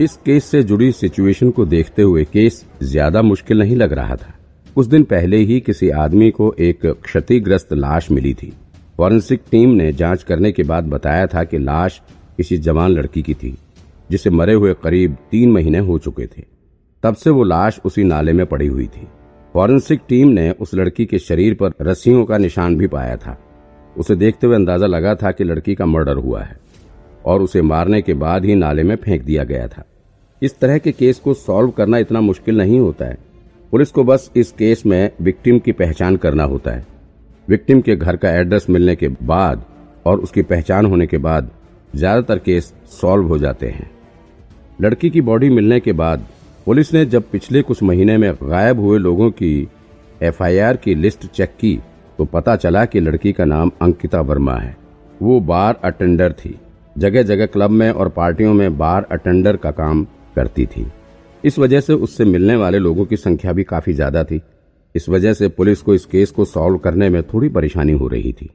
इस केस से जुड़ी सिचुएशन को देखते हुए केस ज़्यादा मुश्किल नहीं लग रहा था। कुछ दिन पहले ही किसी आदमी को एक क्षतिग्रस्त लाश मिली थी। फॉरेंसिक टीम ने जाँच करने के बाद बताया था कि लाश किसी जवान लड़की की थी, जिसे मरे हुए करीब तीन महीने हो चुके थे। तब से वो लाश उसी नाले में पड़ी हुई थी। फॉरेंसिक टीम ने उस लड़की के शरीर पर रस्सियों का निशान भी पाया था। उसे देखते हुए अंदाज़ा लगा था कि लड़की का मर्डर हुआ है। और उसे मारने के बाद ही नाले में फेंक दिया गया था। इस तरह के केस को सॉल्व करना इतना मुश्किल नहीं होता है। पुलिस को बस इस केस में विक्टिम की पहचान करना होता है। विक्टिम के घर का एड्रेस मिलने के बाद और उसकी पहचान होने के बाद ज़्यादातर केस सॉल्व हो जाते हैं। लड़की की बॉडी मिलने के बाद पुलिस ने जब पिछले कुछ महीने में गायब हुए लोगों की एफआईआर की लिस्ट चेक की तो पता चला कि लड़की का नाम अंकिता वर्मा है। वो बार अटेंडर थी। जगह जगह क्लब में और पार्टियों में बार अटेंडर का काम करती थी। इस वजह से उससे मिलने वाले लोगों की संख्या भी काफ़ी ज़्यादा थी। इस वजह से पुलिस को इस केस को सॉल्व करने में थोड़ी परेशानी हो रही थी।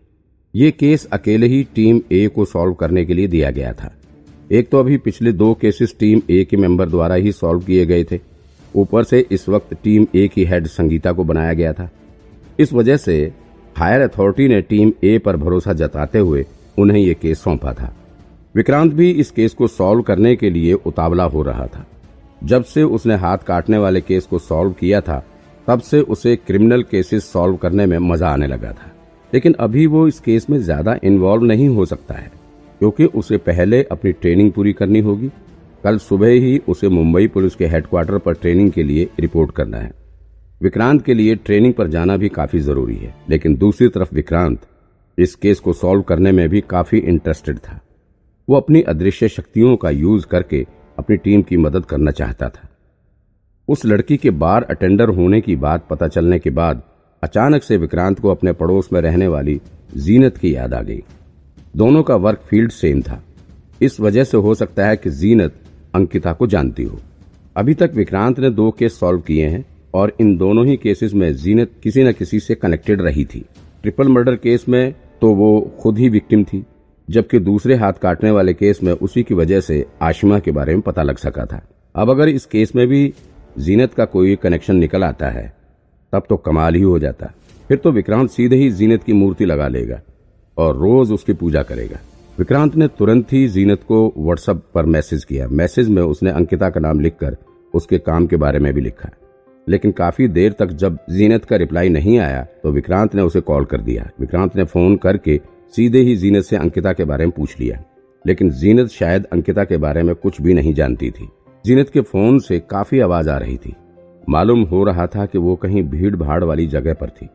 ये केस अकेले ही टीम ए को सॉल्व करने के लिए दिया गया था। एक तो अभी पिछले दो केसेस टीम ए के मेंबर द्वारा ही सॉल्व किए गए थे। ऊपर से इस वक्त टीम ए की हेड संगीता को बनाया गया था। इस वजह से हायर अथॉरिटी ने टीम ए पर भरोसा जताते हुए उन्हें ये केस सौंपा था। विक्रांत भी इस केस को सॉल्व करने के लिए उतावला हो रहा था। जब से उसने हाथ काटने वाले केस को सॉल्व किया था, तब से उसे क्रिमिनल केसेस सॉल्व करने में मज़ा आने लगा था। लेकिन अभी वो इस केस में ज़्यादा इन्वॉल्व नहीं हो सकता है, क्योंकि उसे पहले अपनी ट्रेनिंग पूरी करनी होगी। कल सुबह ही उसे मुंबई पुलिस के हेडक्वार्टर पर ट्रेनिंग के लिए रिपोर्ट करना है। विक्रांत के लिए ट्रेनिंग पर जाना भी काफ़ी ज़रूरी है, लेकिन दूसरी तरफ़ विक्रांत इस केस को सॉल्व करने में भी काफ़ी इंटरेस्टेड था। वो अपनी अदृश्य शक्तियों का यूज़ करके अपनी टीम की मदद करना चाहता था। उस लड़की के बार अटेंडर होने की बात पता चलने के बाद अचानक से विक्रांत को अपने पड़ोस में रहने वाली जीनत की याद आ गई। दोनों का वर्क फ़ील्ड सेम था। इस वजह से हो सकता है कि जीनत अंकिता को जानती हो। अभी तक विक्रांत ने दो केस सॉल्व किए हैं और इन दोनों ही केसेस में जीनत किसी न किसी से कनेक्टेड रही थी। ट्रिपल मर्डर केस में तो वो खुद ही विक्टिम थी। जबकि दूसरे हाथ काटने वाले केस में उसी की वजह से आशिमा के बारे में पता लग सका था। अब अगर इस केस में भी जीनत का कोई कनेक्शन निकल आता है, तब तो कमाल ही हो जाता। फिर तो विक्रांत सीधे ही जीनत की मूर्ति लगा लेगा और रोज उसकी पूजा करेगा। विक्रांत ने तुरंत ही जीनत को व्हाट्सएप पर मैसेज किया। मैसेज में उसने अंकिता का नाम लिखकर उसके काम के बारे में भी लिखा। लेकिन काफ़ी देर तक जब जीनत का रिप्लाई नहीं आया तो विक्रांत ने उसे कॉल कर दिया। विक्रांत ने फ़ोन करके सीधे ही जीनत से अंकिता के बारे में पूछ लिया। लेकिन जीनत शायद अंकिता के बारे में कुछ भी नहीं जानती थी। जीनत के फ़ोन से काफ़ी आवाज़ आ रही थी। मालूम हो रहा था कि वो कहीं भीड़ भाड़ वाली जगह पर थी।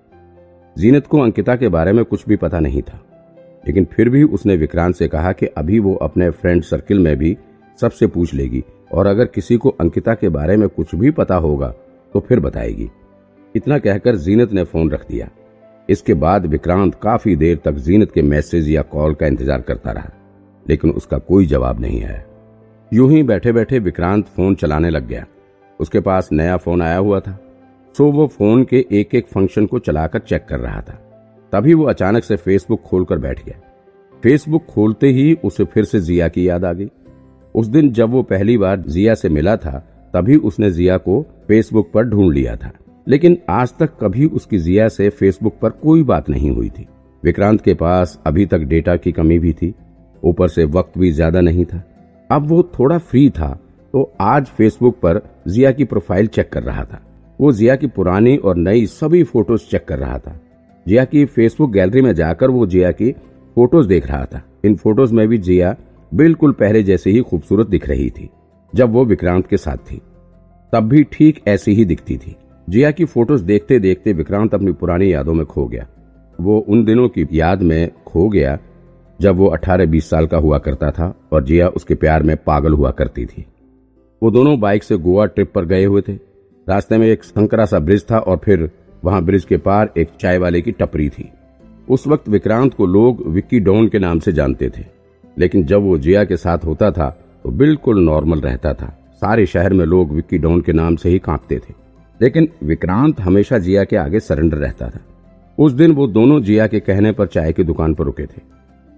जीनत को अंकिता के बारे में कुछ भी पता नहीं था। लेकिन फिर भी उसने विक्रांत से कहा कि अभी वो अपने फ्रेंड सर्किल में भी सबसे पूछ लेगी और अगर किसी को अंकिता के बारे में कुछ भी पता होगा तो फिर बताएगी। इतना कहकर जीनत ने फ़ोन रख दिया। इसके बाद विक्रांत काफ़ी देर तक जीनत के मैसेज या कॉल का इंतज़ार करता रहा, लेकिन उसका कोई जवाब नहीं आया यूँ ही बैठे बैठे विक्रांत फ़ोन चलाने लग गया। उसके पास नया फ़ोन आया हुआ था। सो वो फ़ोन के एक एक फ़ंक्शन को चलाकर चेक कर रहा था। तभी वो अचानक से फेसबुक खोलकर बैठ गया। फेसबुक खोलते ही उसे फिर से जिया की याद आ गई। उस दिन जब वो पहली बार जिया से मिला था, तभी उसने जिया को फेसबुक पर ढूंढ लिया था। लेकिन आज तक कभी उसकी जिया से फेसबुक पर कोई बात नहीं हुई थी। विक्रांत के पास अभी तक डेटा की कमी भी थी। ऊपर से वक्त भी ज़्यादा नहीं था। अब वो थोड़ा फ्री था तो आज फेसबुक पर जिया की प्रोफ़ाइल चेक कर रहा था। वो जिया की पुरानी और नई सभी फ़ोटोज़ चेक कर रहा था। जिया की फेसबुक गैलरी में जाकर वो जिया की फ़ोटोज़ देख रहा था। इन फ़ोटोज़ में भी जिया बिल्कुल पहले जैसे ही खूबसूरत दिख रही थी, जब वो विक्रांत के साथ थी। तब भी ठीक ऐसी ही दिखती थी। जिया की फ़ोटोज़ देखते देखते विक्रांत अपनी पुरानी यादों में खो गया। वो उन दिनों की याद में खो गया जब वो 18-20 साल का हुआ करता था और जिया उसके प्यार में पागल हुआ करती थी। वो दोनों बाइक से गोवा ट्रिप पर गए हुए थे। रास्ते में एक संकरा सा ब्रिज था और फिर वहाँ ब्रिज के पार एक चाय वाले की टपरी थी। उस वक्त विक्रांत को लोग विक्की डॉन के नाम से जानते थे, लेकिन जब वो जिया के साथ होता था तो बिल्कुल नॉर्मल रहता था। सारे शहर में लोग विक्की डॉन के नाम से ही कांपते थे। लेकिन विक्रांत हमेशा जिया के आगे सरेंडर रहता था। उस दिन वो दोनों जिया के कहने पर चाय की दुकान पर रुके थे।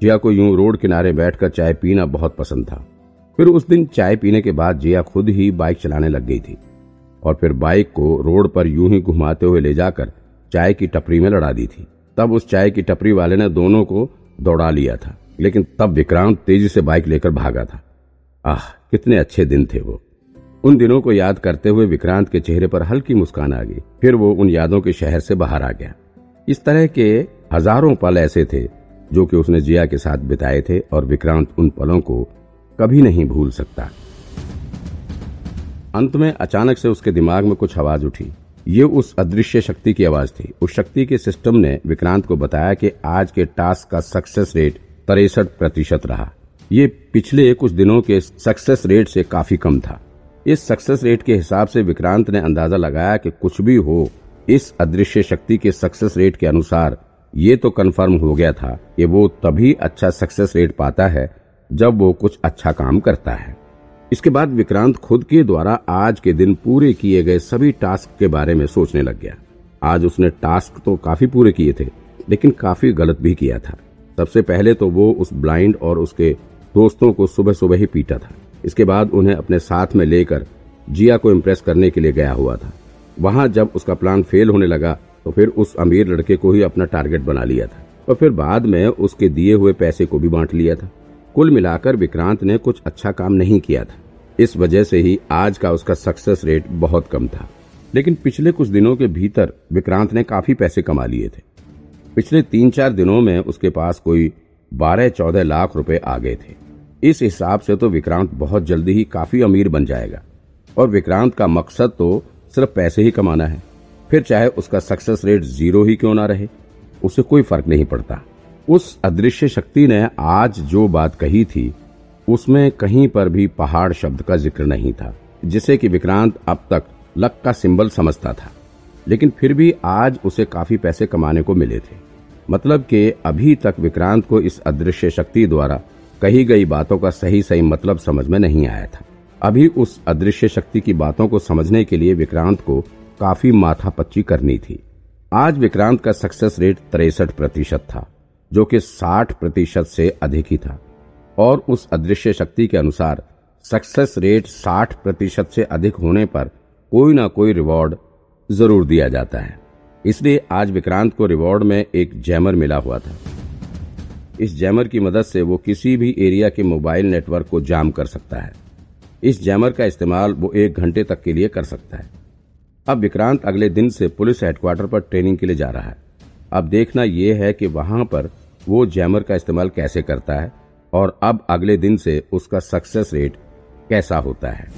जिया को यूँ रोड किनारे बैठकर चाय पीना बहुत पसंद था। फिर उस दिन चाय पीने के बाद जिया खुद ही बाइक चलाने लग गई थी और फिर बाइक को रोड पर यूँ ही घुमाते हुए ले जाकर चाय की टपरी में लड़ा दी थी। तब उस चाय की टपरी वाले ने दोनों को दौड़ा लिया था, लेकिन तब विक्रांत तेज़ी से बाइक लेकर भागा था। आह, कितने अच्छे दिन थे वो। उन दिनों को याद करते हुए विक्रांत के चेहरे पर हल्की मुस्कान आ गई। फिर वो उन यादों के शहर से बाहर आ गया। इस तरह के हज़ारों पल ऐसे थे, जो कि उसने जिया के साथ बिताए थे और विक्रांत उन पलों को कभी नहीं भूल सकता। अंत में अचानक से उसके दिमाग में कुछ आवाज़ उठी। ये उस अदृश्य शक्ति की आवाज़ थी। उस शक्ति के सिस्टम ने विक्रांत को बताया कि आज के टास्क का सक्सेस रेट तिरसठ प्रतिशत रहा। ये पिछले कुछ दिनों के सक्सेस रेट से काफ़ी कम था। इस सक्सेस रेट के हिसाब से विक्रांत ने अंदाज़ा लगाया कि कुछ भी हो, इस अदृश्य शक्ति के सक्सेस रेट के अनुसार, ये तो कन्फर्म हो गया था कि वो तभी अच्छा सक्सेस रेट पाता है, जब वो कुछ अच्छा काम करता है। इसके बाद विक्रांत खुद के द्वारा आज के दिन पूरे किए गए सभी टास्क के बारे में सोचने लग गया। आज उसने टास्क तो काफ़ी पूरे किए थे, लेकिन काफ़ी गलत भी किया था। सबसे पहले तो वो उस ब्लाइंड और उसके दोस्तों को सुबह सुबह ही पीटा था। इसके बाद उन्हें अपने साथ में लेकर जिया को इम्प्रेस करने के लिए गया हुआ था। वहाँ जब उसका प्लान फेल होने लगा तो फिर उस अमीर लड़के को ही अपना टारगेट बना लिया था। और फिर बाद में उसके दिए हुए पैसे को भी बांट लिया था। कुल मिलाकर विक्रांत ने कुछ अच्छा काम नहीं किया था। इस वजह से ही आज का उसका सक्सेस रेट बहुत कम था। लेकिन पिछले कुछ दिनों के भीतर विक्रांत ने काफ़ी पैसे कमा लिए थे। पिछले तीन चार दिनों में उसके पास कोई बारह चौदह लाख रुपए आ गए थे। इस हिसाब से तो विक्रांत बहुत जल्दी ही काफ़ी अमीर बन जाएगा। और विक्रांत का मकसद तो सिर्फ़ पैसे ही कमाना है। फिर चाहे उसका सक्सेस रेट ज़ीरो ही क्यों ना रहे, उसे कोई फ़र्क नहीं पड़ता। उस अदृश्य शक्ति ने आज जो बात कही थी, उसमें कहीं पर भी पहाड़ शब्द का ज़िक्र नहीं था, जिसे कि विक्रांत अब तक लक का सिंबल समझता था। लेकिन फिर भी आज उसे काफ़ी पैसे कमाने को मिले थे। मतलब कि अभी तक विक्रांत को इस अदृश्य शक्ति द्वारा कही गई बातों का सही सही मतलब समझ में नहीं आया था। अभी उस अदृश्य शक्ति की बातों को समझने के लिए विक्रांत को काफ़ी माथा पच्ची करनी थी। आज विक्रांत का सक्सेस रेट तिरसठ प्रतिशत था, जो कि 60 प्रतिशत से अधिक ही था। और उस अदृश्य शक्ति के अनुसार सक्सेस रेट 60 प्रतिशत से अधिक होने पर कोई ना कोई रिवॉर्ड ज़रूर दिया जाता है। इसलिए आज विक्रांत को रिवॉर्ड में एक जैमर मिला हुआ था। इस जैमर की मदद से वो किसी भी एरिया के मोबाइल नेटवर्क को जाम कर सकता है। इस जैमर का इस्तेमाल वो एक घंटे तक के लिए कर सकता है। अब विक्रांत अगले दिन से पुलिस हेडक्वार्टर पर ट्रेनिंग के लिए जा रहा है। अब देखना यह है कि वहाँ पर वो जैमर का इस्तेमाल कैसे करता है और अब अगले दिन से उसका सक्सेस रेट कैसा होता है।